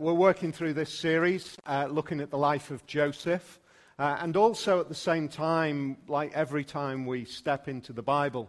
We're working through this series uh, looking at the life of Joseph, uh, and also at the same time, like every time we step into the Bible,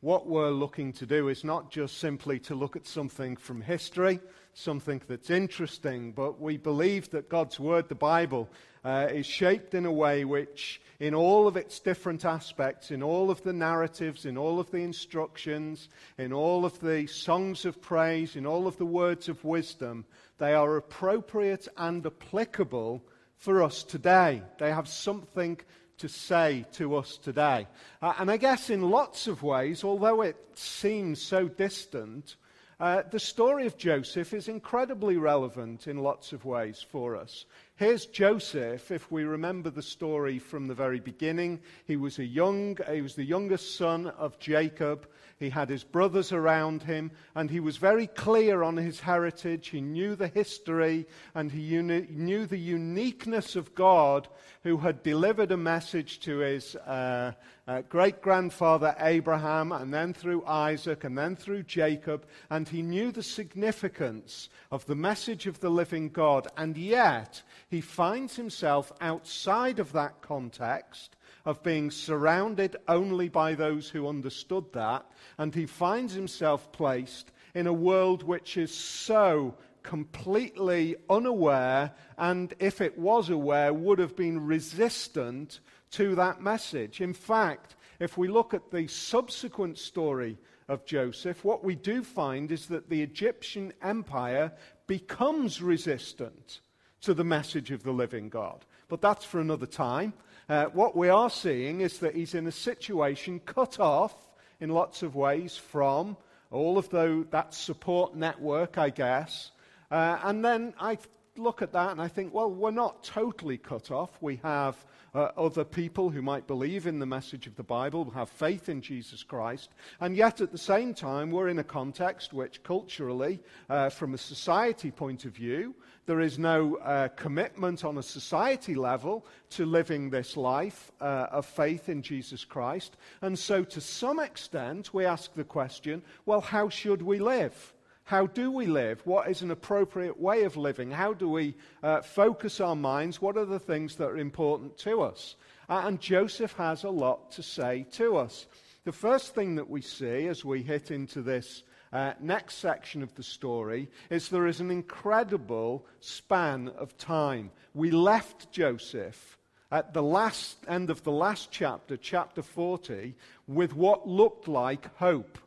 what we're looking to do is not just simply to look at something from history, something that's interesting, but we believe that God's Word, the Bible, uh, is shaped in a way which, in all of its different aspects, in all of the narratives, in all of the instructions, in all of the songs of praise, in all of the words of wisdom, they are appropriate and applicable for us today. They have something to say to us today. Uh, and I guess in lots of ways, although it seems so distant, uh, the story of Joseph is incredibly relevant in lots of ways for us. Here's Joseph, if we remember the story from the very beginning. He was a young, he was the youngest son of Jacob. He had his brothers around him, and he was very clear on his heritage. He knew the history, and he uni- knew the uniqueness of God who had delivered a message to his uh, uh, great grandfather Abraham, and then through Isaac, and then through Jacob. And he knew the significance of the message of the living God. And yet, he finds himself outside of that context of being surrounded only by those who understood that, and he finds himself placed in a world which is so completely unaware, and if it was aware, would have been resistant to that message. In fact, if we look at the subsequent story of Joseph, what we do find is that the Egyptian empire becomes resistant to the message of the living God. But that's for another time. Uh, what we are seeing is that he's in a situation cut off in lots of ways from all of the, that support network, I guess. Uh, and then I look at that and I think, well, we're not totally cut off. We have uh, other people who might believe in the message of the Bible, have faith in Jesus Christ, and yet at the same time, we're in a context which, culturally, uh, from a society point of view, there is no uh, commitment on a society level to living this life uh, of faith in Jesus Christ. And so, to some extent, we ask the question well, how should we live? How do we live? What is an appropriate way of living? How do we uh, focus our minds? What are the things that are important to us? And Joseph has a lot to say to us. The first thing that we see as we hit into this uh, next section of the story is there is an incredible span of time. We left Joseph at the last end of the last chapter, chapter 40, with what looked like hope.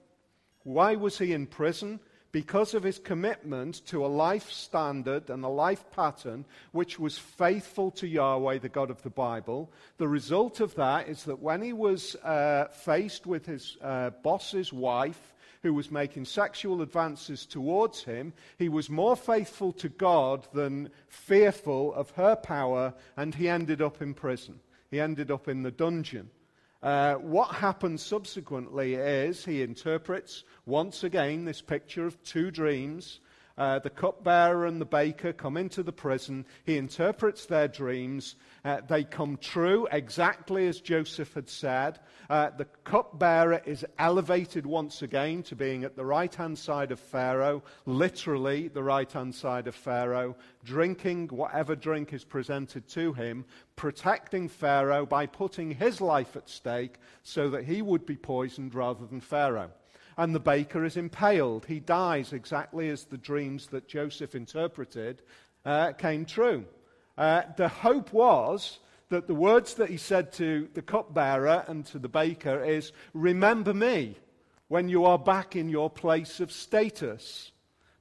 Why was he in prison? because of his commitment to a life standard and a life pattern which was faithful to Yahweh, the God of the Bible. The result of that is that when he was uh, faced with his uh, boss's wife, who was making sexual advances towards him, he was more faithful to God than fearful of her power, and he ended up in prison. He ended up in the dungeon. Uh, what happens subsequently is he interprets once again this picture of two dreams. Uh, the cupbearer and the baker come into the prison. He interprets their dreams. Uh, they come true exactly as Joseph had said. Uh, the cupbearer is elevated once again to being at the right hand side of Pharaoh, literally the right hand side of Pharaoh, drinking whatever drink is presented to him, protecting Pharaoh by putting his life at stake so that he would be poisoned rather than Pharaoh. And the baker is impaled. He dies exactly as the dreams that Joseph interpreted uh, came true. Uh, the hope was that the words that he said to the cupbearer and to the baker is, Remember me when you are back in your place of status.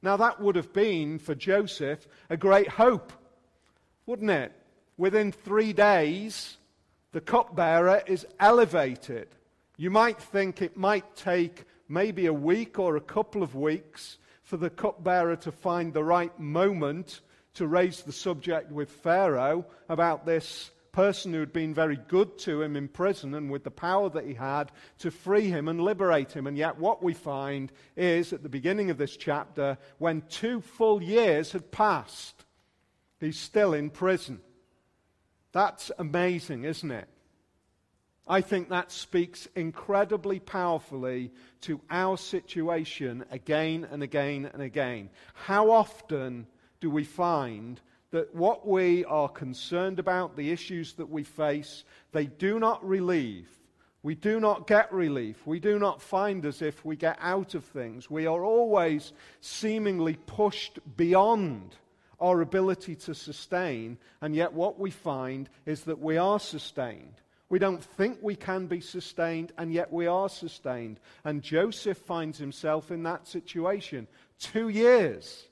Now, that would have been for Joseph a great hope, wouldn't it? Within three days, the cupbearer is elevated. You might think it might take maybe a week or a couple of weeks for the cupbearer to find the right moment to raise the subject with Pharaoh about this person who had been very good to him in prison and with the power that he had to free him and liberate him. And yet, what we find is at the beginning of this chapter, when two full years had passed, he's still in prison. That's amazing, isn't it? I think that speaks incredibly powerfully to our situation again and again and again. How often do we find that what we are concerned about, the issues that we face, they do not relieve. We do not get relief. We do not find as if we get out of things. We are always seemingly pushed beyond our ability to sustain, and yet what we find is that we are sustained. We don't think we can be sustained, and yet we are sustained. And Joseph finds himself in that situation. Two years.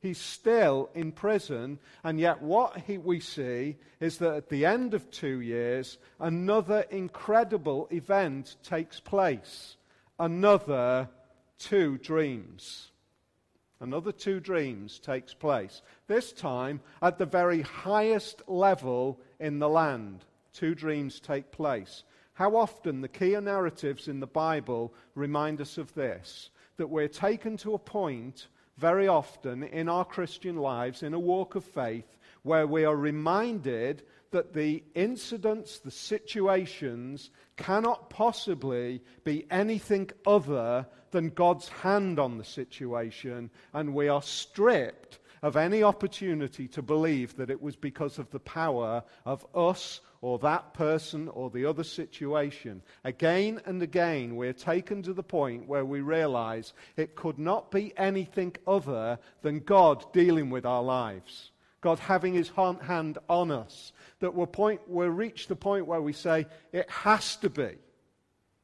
He's still in prison, and yet what he, we see is that at the end of two years, another incredible event takes place. Another two dreams. Another two dreams takes place. This time at the very highest level in the land. Two dreams take place. How often the key narratives in the Bible remind us of this that we're taken to a point very often in our Christian lives, in a walk of faith, where we are reminded that the incidents, the situations, cannot possibly be anything other than God's hand on the situation, and we are stripped of any opportunity to believe that it was because of the power of us or that person or the other situation. Again and again, we're taken to the point where we realize it could not be anything other than God dealing with our lives. God having his hand on us. That we're, point, we're reached the point where we say, it has to be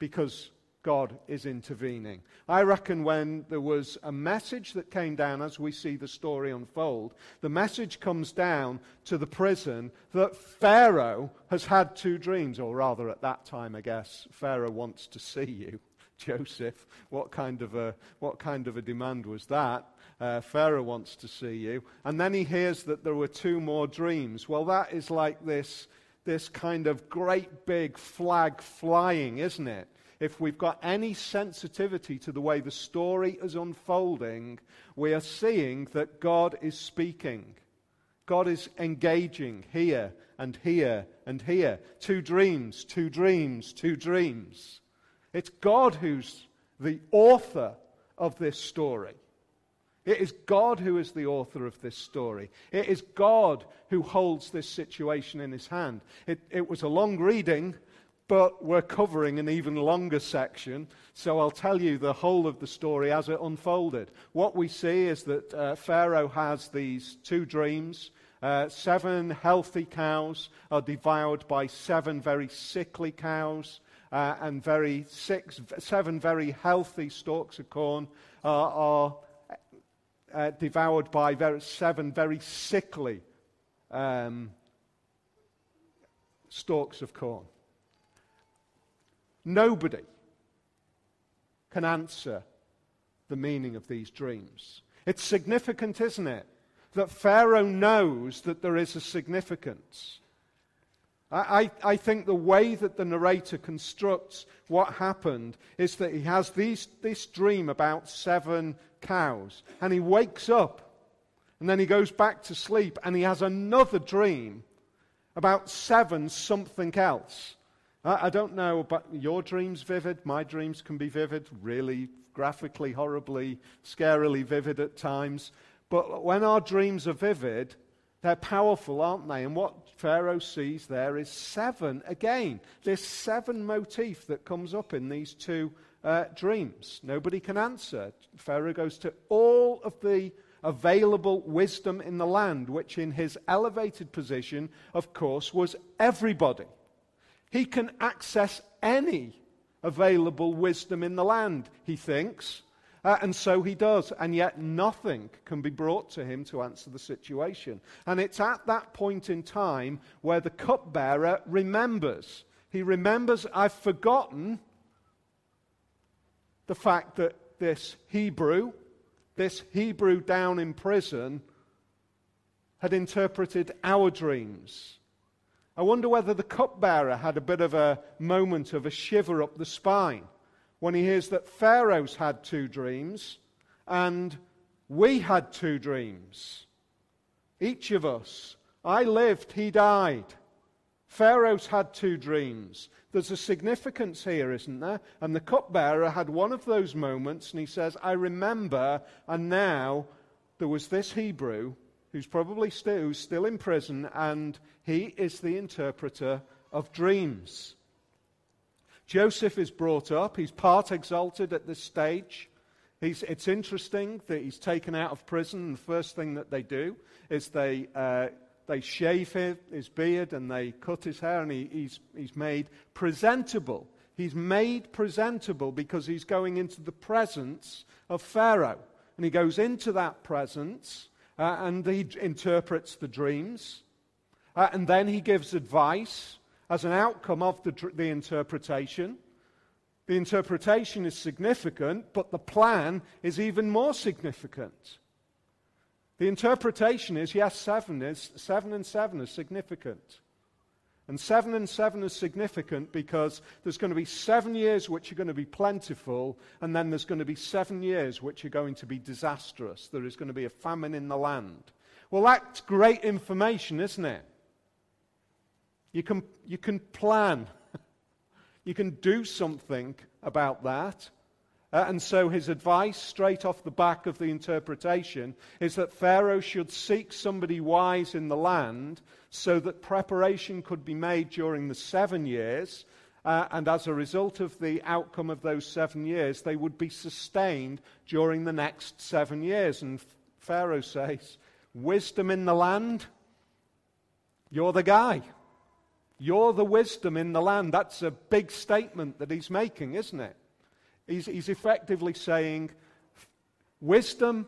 because God is intervening. I reckon when there was a message that came down as we see the story unfold, the message comes down to the prison that Pharaoh has had two dreams, or rather at that time, I guess, Pharaoh wants to see you. Joseph, what kind of a, what kind of a demand was that? Uh, Pharaoh wants to see you. And then he hears that there were two more dreams. Well, that is like this, this kind of great big flag flying, isn't it? If we've got any sensitivity to the way the story is unfolding, we are seeing that God is speaking. God is engaging here and here and here. Two dreams, two dreams, two dreams. It's God who's the author of this story. It is God who is the author of this story. It is God who holds this situation in his hand. It, it, was a long reading, but we're covering an even longer section, so I'll tell you the whole of the story as it unfolded. What we see is that uh, Pharaoh has these two dreams. Uh, seven healthy cows are devoured by seven very sickly cows, uh, and very six, seven very healthy stalks of corn are, uh, devoured by very, seven very sickly um, stalks of corn. Nobody can answer the meaning of these dreams. It's significant, isn't it? That Pharaoh knows that there is a significance. I, I, think the way that the narrator constructs what happened is that he has these, this dream about seven cows. And he wakes up and then he goes back to sleep and he has another dream about seven something else. I, I don't know about your dreams vivid. My dreams can be vivid, really graphically, horribly, scarily vivid at times. But when our dreams are vivid, they're powerful, aren't they? And what Pharaoh sees there is seven again. This seven motif that comes up in these two uh, dreams. Nobody can answer. Pharaoh goes to all of the available wisdom in the land, which in his elevated position, of course, was everybody. He can access any available wisdom in the land, he thinks. Uh, and so he does, and yet nothing can be brought to him to answer the situation. And it's at that point in time where the cupbearer remembers. He remembers, I've forgotten the fact that this Hebrew, this Hebrew down in prison, had interpreted our dreams. I wonder whether the cupbearer had a bit of a moment of a shiver up the spine when he hears that Pharaoh's had two dreams and we had two dreams. Each of us. I lived, he died. Pharaoh's had two dreams. There's a significance here, isn't there? And the cupbearer had one of those moments, and he says, I remember, and now there was this Hebrew who's probably still, who's still in prison, and he is the interpreter of dreams. Joseph is brought up. He's part exalted at this stage. He's, it's interesting that he's taken out of prison. The first thing that they do is they, uh, they shave his, his, beard and they cut his hair, and he, he's, he's made presentable. He's made presentable because he's going into the presence of Pharaoh. And he goes into that presence uh, and he interprets the dreams. Uh, and then he gives advice as an outcome of the, the interpretation. The interpretation is significant, but the plan is even more significant. The interpretation is yes, seven is seven and seven is significant. And seven and seven is significant because there's going to be seven years which are going to be plentiful, and then there's going to be seven years which are going to be disastrous. There is going to be a famine in the land. Well, that's great information, isn't it? You can, you can plan, you can do something about that. Uh, and so his advice, straight off the back of the interpretation, is that Pharaoh should seek somebody wise in the land so that preparation could be made during the seven years. Uh, and as a result of the outcome of those seven years, they would be sustained during the next seven years. And Pharaoh says, Wisdom in the land, you're the guy. You're the wisdom in the land. That's a big statement that he's making, isn't it? He's, he's effectively saying, Wisdom,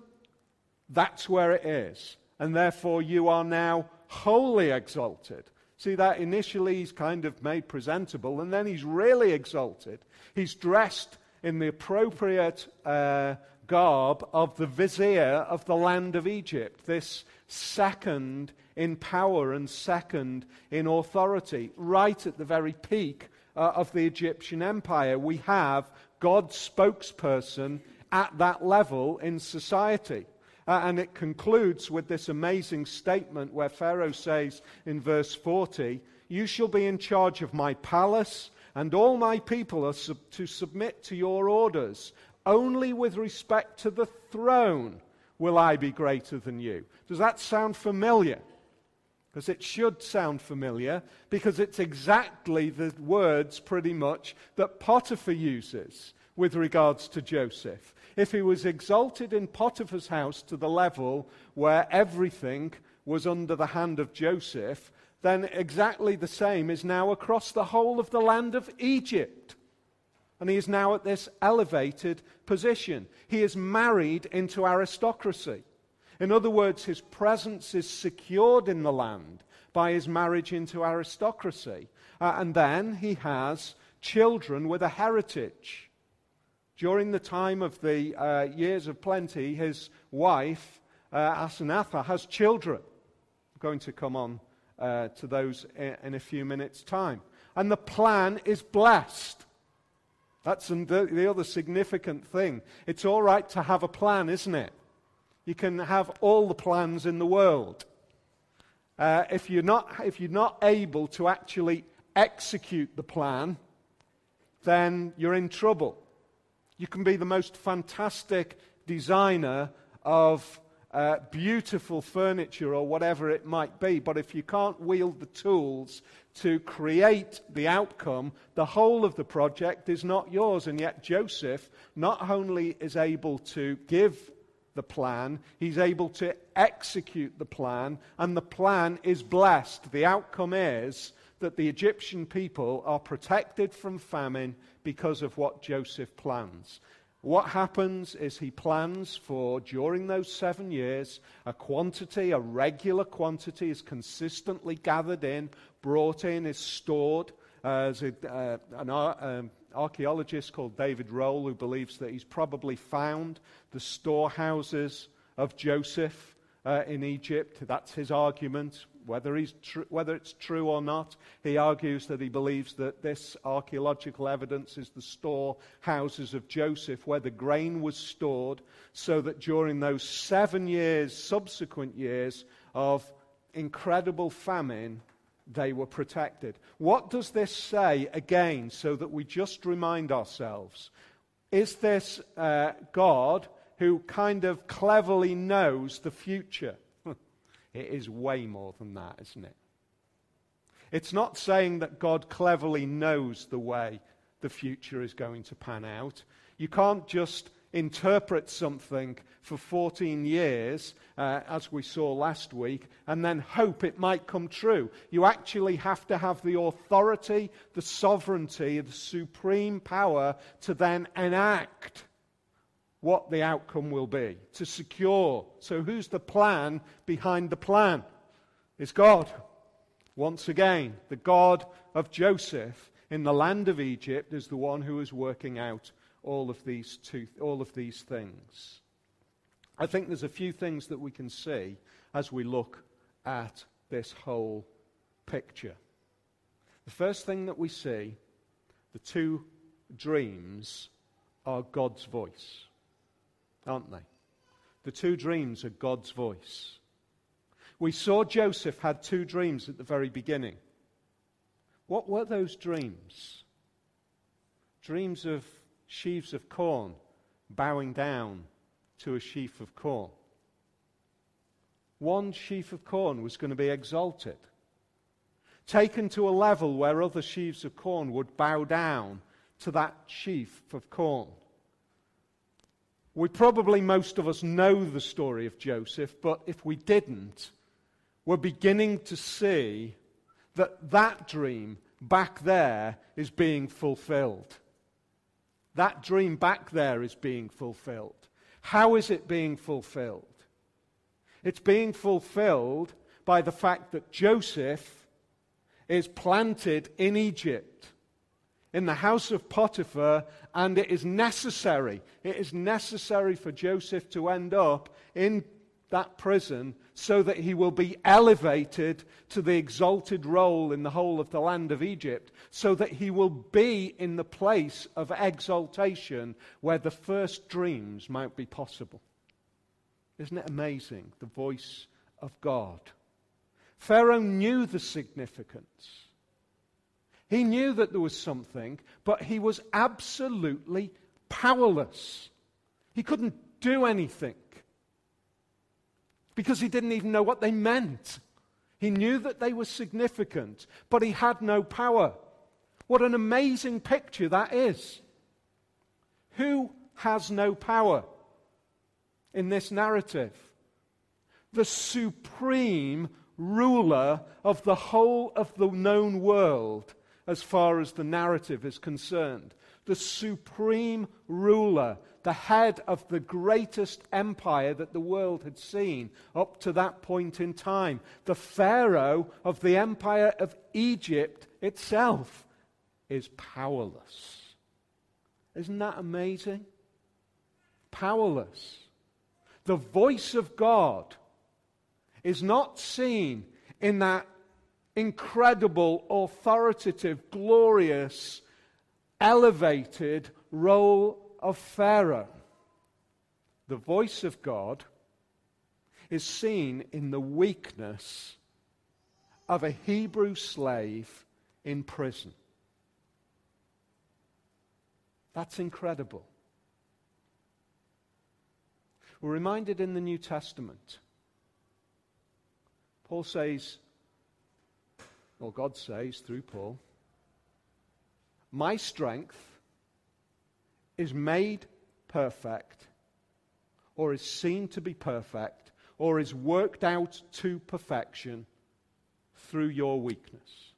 that's where it is. And therefore, you are now wholly exalted. See that initially he's kind of made presentable, and then he's really exalted. He's dressed in the appropriate uh, garb of the vizier of the land of Egypt, this second in power and second in authority, right at the very peak uh, of the Egyptian empire. We have God's spokesperson at that level in society. Uh, and it concludes with this amazing statement where Pharaoh says in verse 40, You shall be in charge of my palace, and all my people are sub- to submit to your orders. Only with respect to the throne will I be greater than you. Does that sound familiar? Because it should sound familiar, because it's exactly the words, pretty much, that Potiphar uses with regards to Joseph. If he was exalted in Potiphar's house to the level where everything was under the hand of Joseph, then exactly the same is now across the whole of the land of Egypt. And he is now at this elevated position. He is married into aristocracy. In other words, his presence is secured in the land by his marriage into aristocracy. Uh, and then he has children with a heritage. During the time of the uh, years of plenty, his wife, uh, Asenath, has children. I'm going to come on uh, to those in, in, a few minutes' time. And the plan is blessed. That's the, the other significant thing. It's all right to have a plan, isn't it? You can have all the plans in the world. Uh, if, you're not, if you're not able to actually execute the plan, then you're in trouble. You can be the most fantastic designer of uh, beautiful furniture or whatever it might be, but if you can't wield the tools to create the outcome, the whole of the project is not yours. And yet, Joseph not only is able to give the plan, he's able to execute the plan, and the plan is blessed. The outcome is that the Egyptian people are protected from famine because of what Joseph plans. What happens is he plans for, during those seven years, a quantity, a regular quantity is consistently gathered in, brought in, is stored. Uh, as a, uh, an, um, archaeologist called David Rohl who believes that he's probably found the storehouses of Joseph uh, in Egypt. That's his argument. Whether, he's tr- whether it's true or not, he argues that he believes that this archaeological evidence is the storehouses of Joseph, where the grain was stored, so that during those seven years, subsequent years of incredible famine, they were protected. What does this say again, so that we just remind ourselves? Is this uh, God who kind of cleverly knows the future? It is way more than that, isn't it? It's not saying that God cleverly knows the way the future is going to pan out. You can't just interpret something for 14 years, uh, as we saw last week, and then hope it might come true. You actually have to have the authority, the sovereignty, the supreme power to then enact what the outcome will be, to secure. So, who's the plan behind the plan? It's God. Once again, the God of Joseph in the land of Egypt is the one who is working out all of these, two, all of these things. I think there's a few things that we can see as we look at this whole picture. The first thing that we see, the two dreams, are God's voice, aren't they? The two dreams are God's voice. We saw Joseph had two dreams at the very beginning. What were those dreams? Dreams of sheaves of corn bowing down to a sheaf of corn. One sheaf of corn was going to be exalted, taken to a level where other sheaves of corn would bow down to that sheaf of corn. We probably, most of us, know the story of Joseph, but if we didn't, we're beginning to see that that dream back there is being fulfilled. That dream back there is being fulfilled. How is it being fulfilled? It's being fulfilled by the fact that Joseph is planted in Egypt, in the house of Potiphar, and it is necessary. It is necessary for Joseph to end up in that prison so that he will be elevated to the exalted role in the whole of the land of Egypt, so that he will be in the place of exaltation where the first dreams might be possible. Isn't it amazing? The voice of God. Pharaoh knew the significance. He knew that there was something, but he was absolutely powerless. He couldn't do anything because he didn't even know what they meant. He knew that they were significant, but he had no power. What an amazing picture that is. Who has no power in this narrative? The supreme ruler of the whole of the known world, as far as the narrative is concerned. The supreme ruler the head of the greatest empire that the world had seen up to that point in time, the Pharaoh of the empire of Egypt itself, is powerless. Isn't that amazing? Powerless. The voice of God is not seen in that incredible, authoritative, glorious, elevated role of Pharaoh. The voice of God is seen in the weakness of a Hebrew slave in prison. That's incredible. We're reminded in the New Testament. Paul says, or God says through Paul, My strength is made perfect, or is seen to be perfect, or is worked out to perfection through your weakness.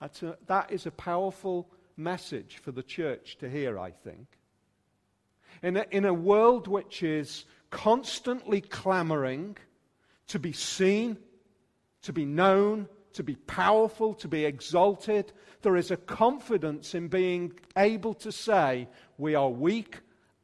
That's a, that is a powerful message for the church to hear, I think. In a, in a world which is constantly clamoring to be seen, to be known, to be powerful, to be exalted. There is a confidence in being able to say, we are weak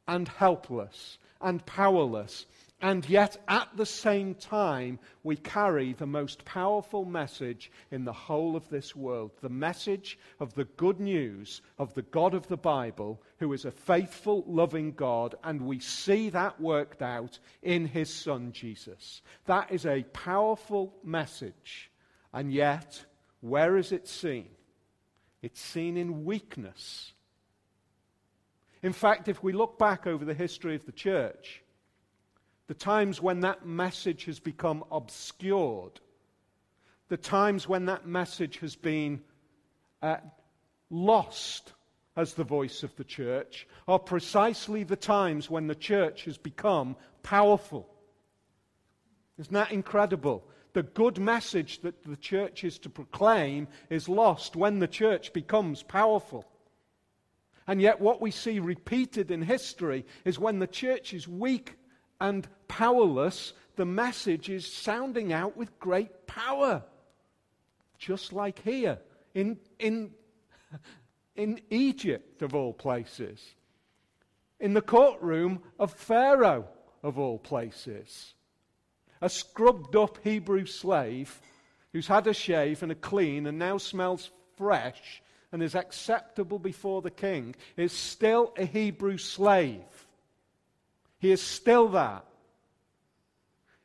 and helpless and powerless. And yet, at the same time, we carry the most powerful message in the whole of this world the message of the good news of the God of the Bible, who is a faithful, loving God, and we see that worked out in his Son, Jesus. That is a powerful message and yet, where is it seen? It's seen in weakness. In fact, if we look back over the history of the church, the times when that message has become obscured, the times when that message has been uh, lost as the voice of the church, are precisely the times when the church has become powerful. Isn't that incredible? The good message that the church is to proclaim is lost when the church becomes powerful. And yet, what we see repeated in history is when the church is weak and powerless, the message is sounding out with great power. Just like here in, in, in Egypt, of all places, in the courtroom of Pharaoh, of all places. A scrubbed up Hebrew slave who's had a shave and a clean and now smells fresh and is acceptable before the king is still a Hebrew slave. He is still that.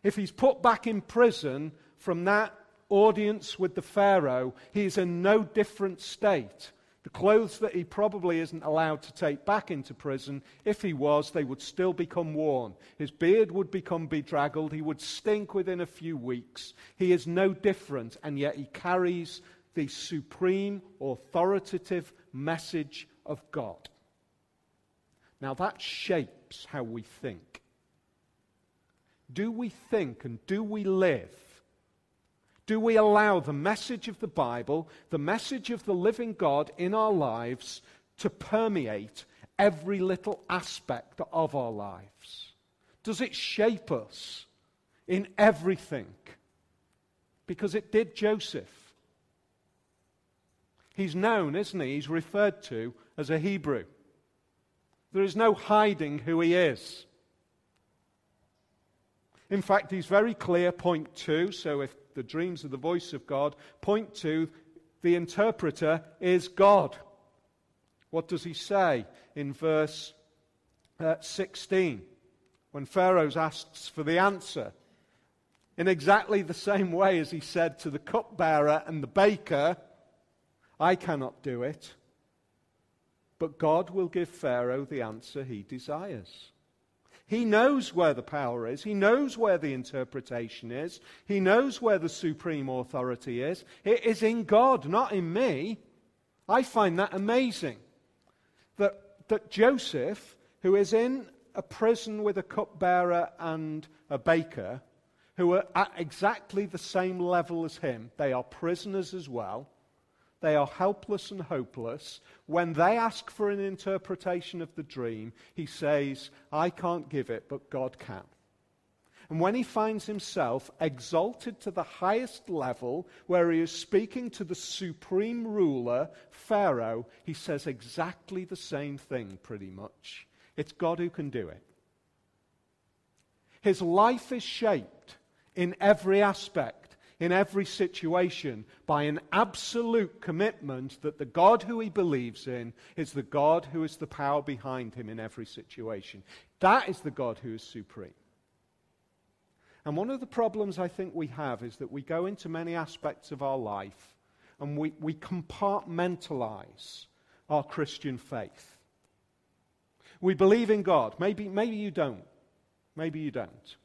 If he's put back in prison from that audience with the Pharaoh, he's in no different state. The clothes that he probably isn't allowed to take back into prison, if he was, they would still become worn. His beard would become bedraggled. He would stink within a few weeks. He is no different, and yet he carries the supreme, authoritative message of God. Now that shapes how we think. Do we think and do we live? Do we allow the message of the Bible, the message of the living God in our lives, to permeate every little aspect of our lives? Does it shape us in everything? Because it did Joseph. He's known, isn't he? He's referred to as a Hebrew. There is no hiding who he is. In fact, he's very clear, point two. So if the dreams are the voice of God, point two, the interpreter is God. What does he say in verse uh, 16? When Pharaoh asks for the answer, in exactly the same way as he said to the cupbearer and the baker, I cannot do it. But God will give Pharaoh the answer he desires. He knows where the power is. He knows where the interpretation is. He knows where the supreme authority is. It is in God, not in me. I find that amazing. That, that Joseph, who is in a prison with a cupbearer and a baker, who are at exactly the same level as him, they are prisoners as well they are helpless and hopeless. When they ask for an interpretation of the dream, he says, I can't give it, but God can. And when he finds himself exalted to the highest level, where he is speaking to the supreme ruler, Pharaoh, he says exactly the same thing, pretty much. It's God who can do it. His life is shaped in every aspect in every situation by an absolute commitment that the God who he believes in is the God who is the power behind him in every situation. That is the God who is supreme. And one of the problems I think we have is that we go into many aspects of our life and we, we compartmentalize our Christian faith. We believe in God. Maybe, maybe you don't. Maybe you don't.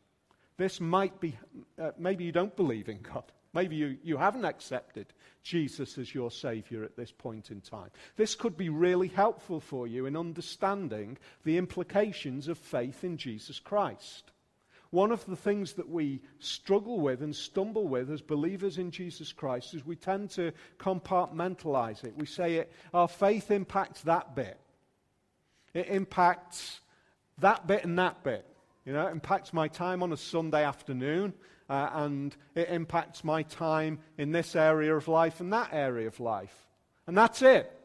This might be, uh, maybe you don't believe in God. Maybe you, you haven't accepted Jesus as your Savior at this point in time. This could be really helpful for you in understanding the implications of faith in Jesus Christ. One of the things that we struggle with and stumble with as believers in Jesus Christ is we tend to compartmentalize it. We say it, our faith impacts that bit, it impacts that bit and that bit. You know, it impacts my time on a Sunday afternoon, uh, and it impacts my time in this area of life and that area of life. And that's it.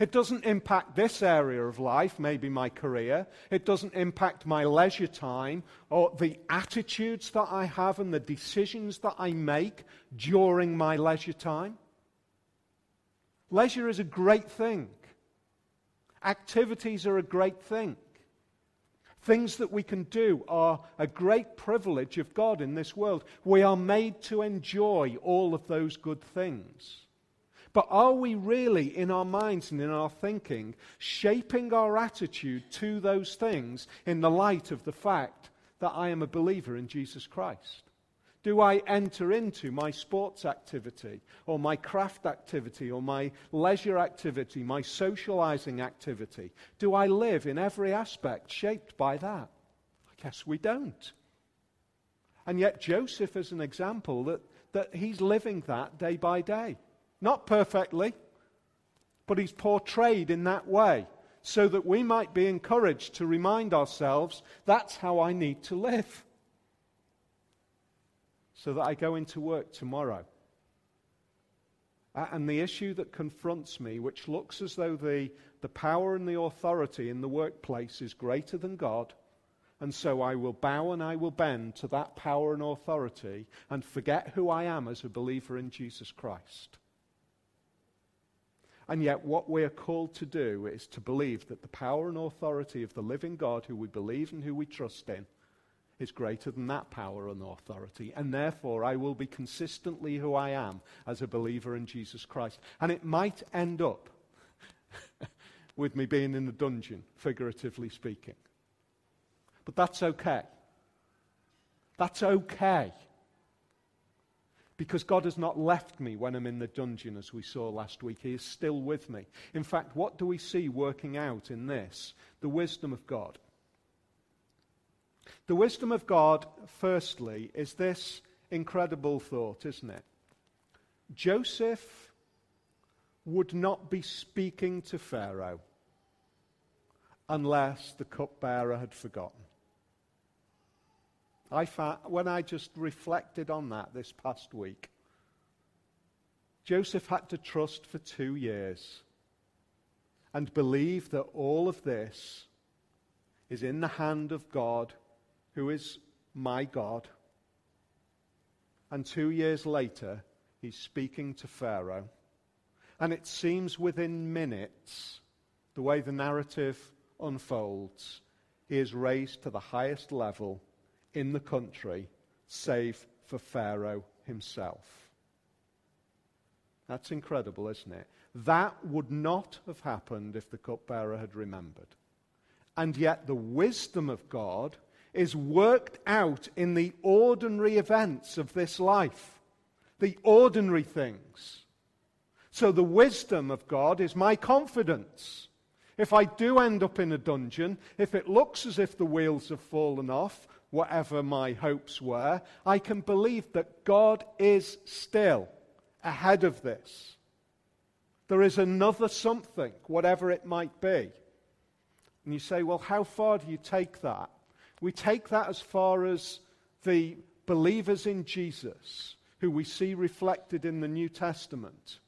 It doesn't impact this area of life, maybe my career. It doesn't impact my leisure time or the attitudes that I have and the decisions that I make during my leisure time. Leisure is a great thing. Activities are a great thing. Things that we can do are a great privilege of God in this world. We are made to enjoy all of those good things. But are we really, in our minds and in our thinking, shaping our attitude to those things in the light of the fact that I am a believer in Jesus Christ? Do I enter into my sports activity or my craft activity or my leisure activity, my socializing activity? Do I live in every aspect shaped by that? I guess we don't. And yet, Joseph is an example that, that he's living that day by day. Not perfectly, but he's portrayed in that way so that we might be encouraged to remind ourselves that's how I need to live so that I go into work tomorrow. And the issue that confronts me, which looks as though the, the power and the authority in the workplace is greater than God, and so I will bow and I will bend to that power and authority and forget who I am as a believer in Jesus Christ. And yet, what we are called to do is to believe that the power and authority of the living God, who we believe and who we trust in, is greater than that power and authority. And therefore, I will be consistently who I am as a believer in Jesus Christ. And it might end up with me being in the dungeon, figuratively speaking. But that's okay. That's okay. Because God has not left me when I'm in the dungeon, as we saw last week. He is still with me. In fact, what do we see working out in this? The wisdom of God. The wisdom of God, firstly, is this incredible thought, isn't it? Joseph would not be speaking to Pharaoh unless the cupbearer had forgotten. I found, when I just reflected on that this past week, Joseph had to trust for two years and believe that all of this is in the hand of God who is my God. And two years later, he's speaking to Pharaoh. And it seems within minutes, the way the narrative unfolds, he is raised to the highest level in the country, save for Pharaoh himself. That's incredible, isn't it? That would not have happened if the cupbearer had remembered. And yet, the wisdom of God is worked out in the ordinary events of this life, the ordinary things. So the wisdom of God is my confidence. If I do end up in a dungeon, if it looks as if the wheels have fallen off, whatever my hopes were, I can believe that God is still ahead of this. There is another something, whatever it might be. And you say, well, how far do you take that? We take that as far as the believers in Jesus, who we see reflected in the New Testament,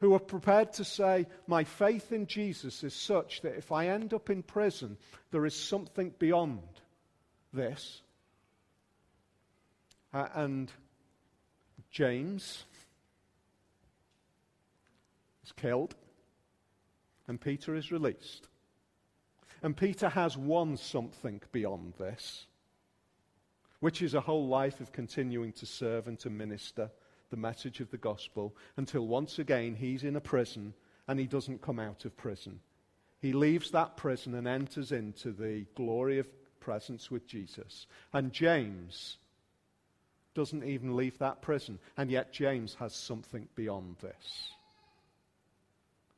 who are prepared to say, My faith in Jesus is such that if I end up in prison, there is something beyond this. Uh, and James is killed, and Peter is released. And Peter has won something beyond this, which is a whole life of continuing to serve and to minister the message of the gospel until once again he's in a prison and he doesn't come out of prison. He leaves that prison and enters into the glory of presence with Jesus. And James doesn't even leave that prison. And yet, James has something beyond this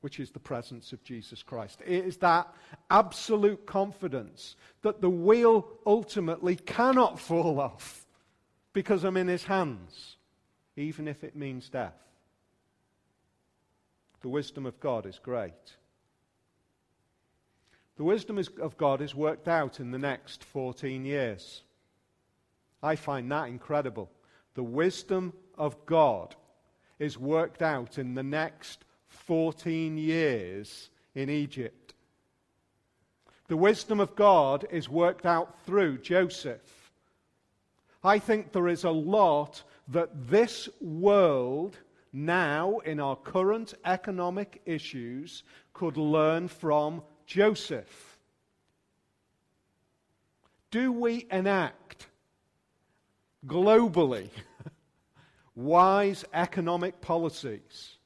which is the presence of Jesus Christ. It is that absolute confidence that the wheel ultimately cannot fall off because I'm in his hands, even if it means death. The wisdom of God is great. The wisdom of God is worked out in the next 14 years. I find that incredible. The wisdom of God is worked out in the next 14 years in Egypt. The wisdom of God is worked out through Joseph. I think there is a lot that this world, now in our current economic issues, could learn from Joseph. Do we enact globally wise economic policies?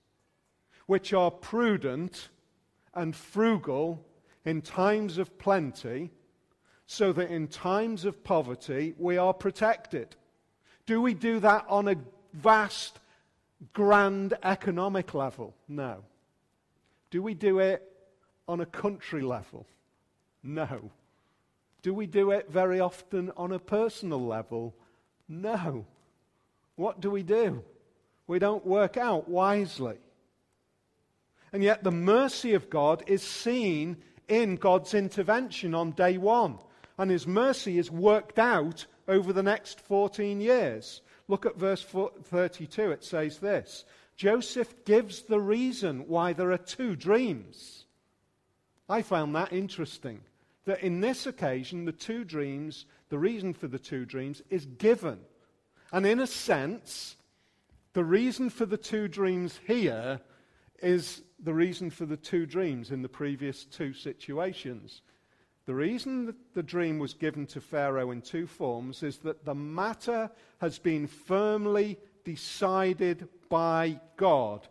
Which are prudent and frugal in times of plenty, so that in times of poverty we are protected. Do we do that on a vast, grand economic level? No. Do we do it on a country level? No. Do we do it very often on a personal level? No. What do we do? We don't work out wisely. And yet, the mercy of God is seen in God's intervention on day one. And his mercy is worked out over the next 14 years. Look at verse 32. It says this Joseph gives the reason why there are two dreams. I found that interesting. That in this occasion, the two dreams, the reason for the two dreams, is given. And in a sense, the reason for the two dreams here is the reason for the two dreams in the previous two situations. The reason that the dream was given to Pharaoh in two forms is that the matter has been firmly decided by God,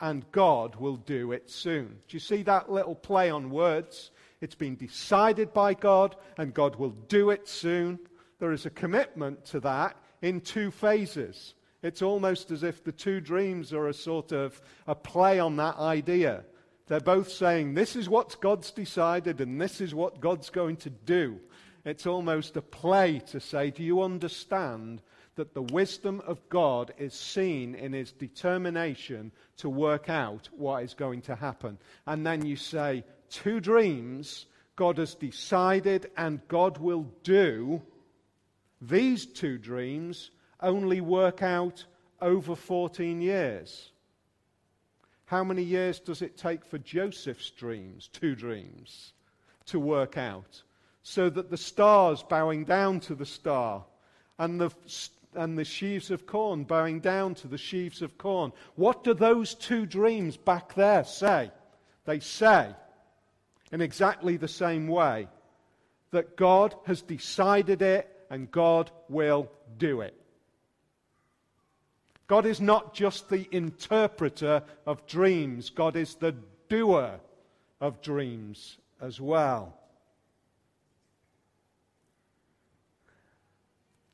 and God will do it soon. Do you see that little play on words? It's been decided by God, and God will do it soon. There is a commitment to that in two phases. It's almost as if the two dreams are a sort of a play on that idea. They're both saying, this is what God's decided and this is what God's going to do. It's almost a play to say, do you understand that the wisdom of God is seen in his determination to work out what is going to happen? And then you say, two dreams, God has decided and God will do. These two dreams only work out over 14 years. How many years does it take for Joseph's dreams, two dreams, to work out? So that the stars bowing down to the star and the, and the sheaves of corn bowing down to the sheaves of corn. What do those two dreams back there say? They say, in exactly the same way, that God has decided it and God will do it. God is not just the interpreter of dreams, God is the doer of dreams as well.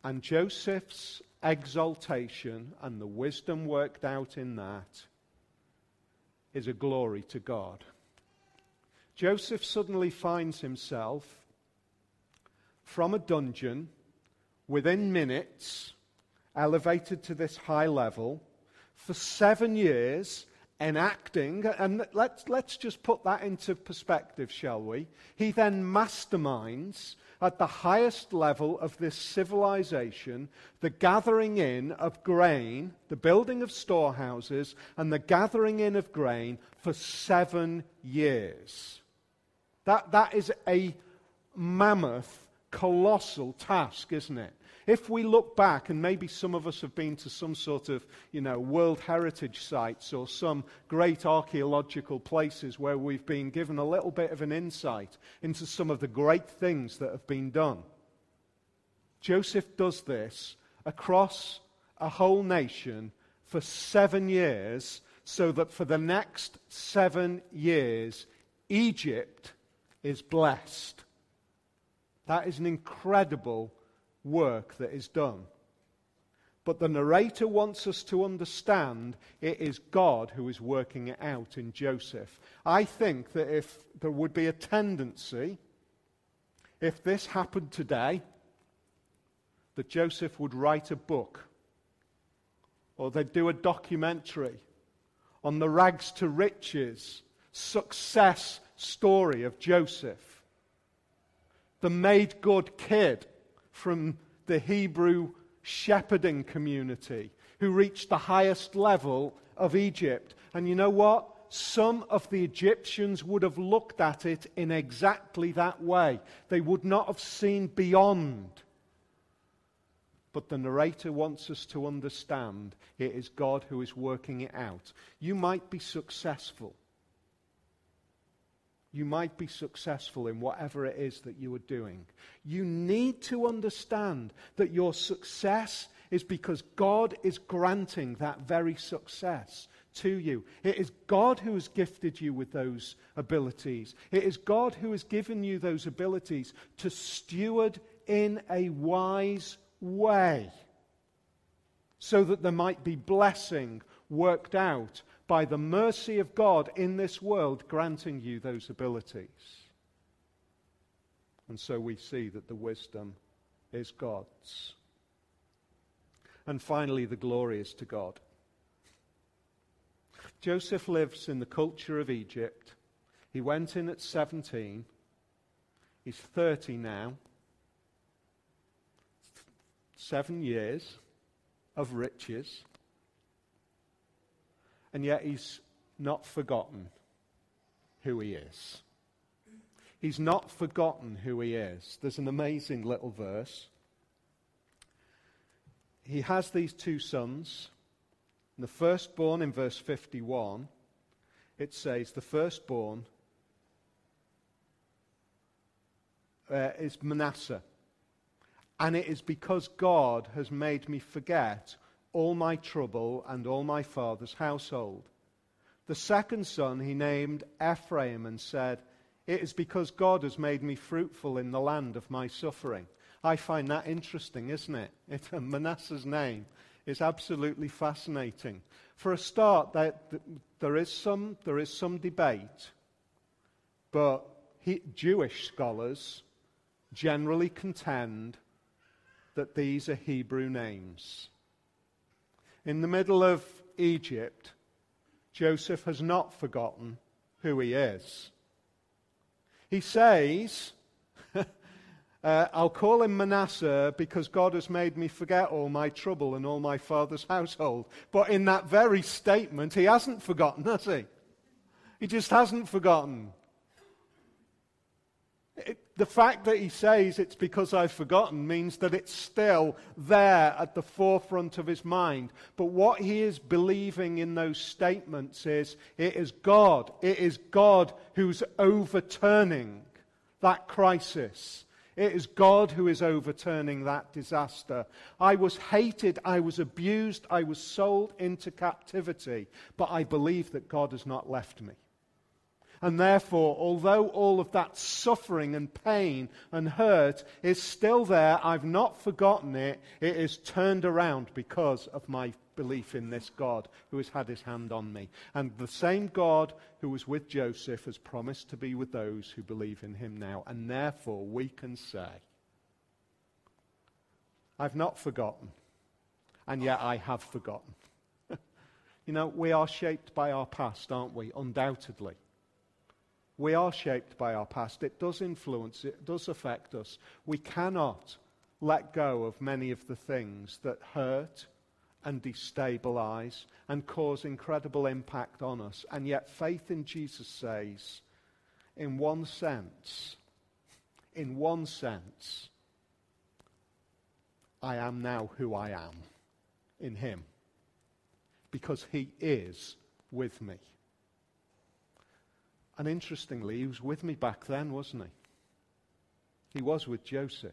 And Joseph's exaltation and the wisdom worked out in that is a glory to God. Joseph suddenly finds himself from a dungeon within minutes elevated to this high level for seven years, enacting, and let's, let's just put that into perspective, shall we? He then masterminds at the highest level of this civilization the gathering in of grain, the building of storehouses, and the gathering in of grain for seven years. That, that is a mammoth, colossal task, isn't it? If we look back, and maybe some of us have been to some sort of, you know, World Heritage sites or some great archaeological places where we've been given a little bit of an insight into some of the great things that have been done. Joseph does this across a whole nation for seven years, so that for the next seven years, Egypt is blessed. That is an incredible work that is done. But the narrator wants us to understand it is God who is working it out in Joseph. I think that if there would be a tendency, if this happened today, that Joseph would write a book or they'd do a documentary on the rags to riches success story of Joseph. The made good kid from the Hebrew shepherding community who reached the highest level of Egypt. And you know what? Some of the Egyptians would have looked at it in exactly that way. They would not have seen beyond. But the narrator wants us to understand it is God who is working it out. You might be successful you might be successful in whatever it is that you are doing. You need to understand that your success is because God is granting that very success to you. It is God who has gifted you with those abilities. It is God who has given you those abilities to steward in a wise way so that there might be blessing worked out by the mercy of God in this world granting you those abilities. And so we see that the wisdom is God's. And finally, the glory is to God. Joseph lives in the culture of Egypt. He went in at 17. He's 30 now. Seven years of riches. And yet he's not forgotten who he is. He's not forgotten who he is. There's an amazing little verse. He has these two sons. The firstborn, in verse 51, it says, the firstborn uh, is Manasseh. And it is because God has made me forget all my trouble and all my father's household. The second son he named Ephraim and said, It is because God has made me fruitful in the land of my suffering. I find that interesting, isn't it? it Manasseh's name It's absolutely fascinating. For a start, there, there, is, some, there is some debate, but he, Jewish scholars generally contend that these are Hebrew names. In the middle of Egypt, Joseph has not forgotten who he is. He says, uh, I'll call him Manasseh because God has made me forget all my trouble and all my father's household. But in that very statement, he hasn't forgotten, has he? He just hasn't forgotten. The fact that he says it's because I've forgotten means that it's still there at the forefront of his mind. But what he is believing in those statements is it is God. It is God who's overturning that crisis. It is God who is overturning that disaster. I was hated, I was abused, I was sold into captivity, but I believe that God has not left me. And therefore, although all of that suffering and pain and hurt is still there, I've not forgotten it. It is turned around because of my belief in this God who has had his hand on me. And the same God who was with Joseph has promised to be with those who believe in him now. And therefore, we can say, I've not forgotten, and yet I have forgotten. you know, we are shaped by our past, aren't we? Undoubtedly. We are shaped by our past. It does influence, it does affect us. We cannot let go of many of the things that hurt and destabilize and cause incredible impact on us. And yet, faith in Jesus says, in one sense, in one sense, I am now who I am in Him because He is with me. And interestingly, he was with me back then, wasn't he? He was with Joseph.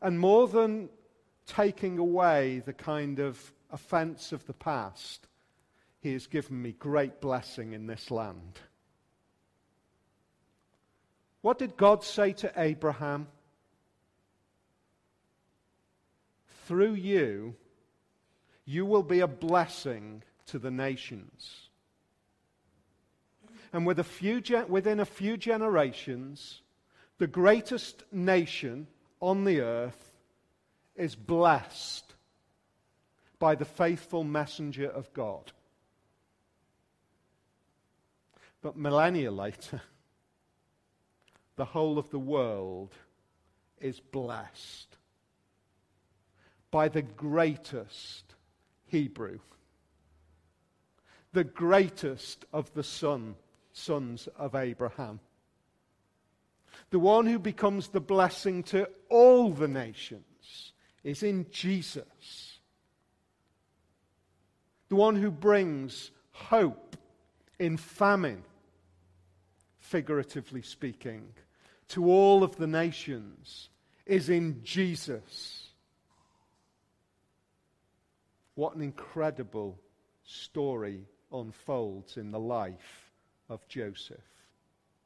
And more than taking away the kind of offense of the past, he has given me great blessing in this land. What did God say to Abraham? Through you, you will be a blessing to the nations and with a few within a few generations, the greatest nation on the earth is blessed by the faithful messenger of God. But millennia later, the whole of the world is blessed by the greatest Hebrew, the greatest of the Son sons of Abraham. The one who becomes the blessing to all the nations is in Jesus. The one who brings hope in famine, figuratively speaking, to all of the nations is in Jesus. What an incredible story unfolds in the life of Joseph.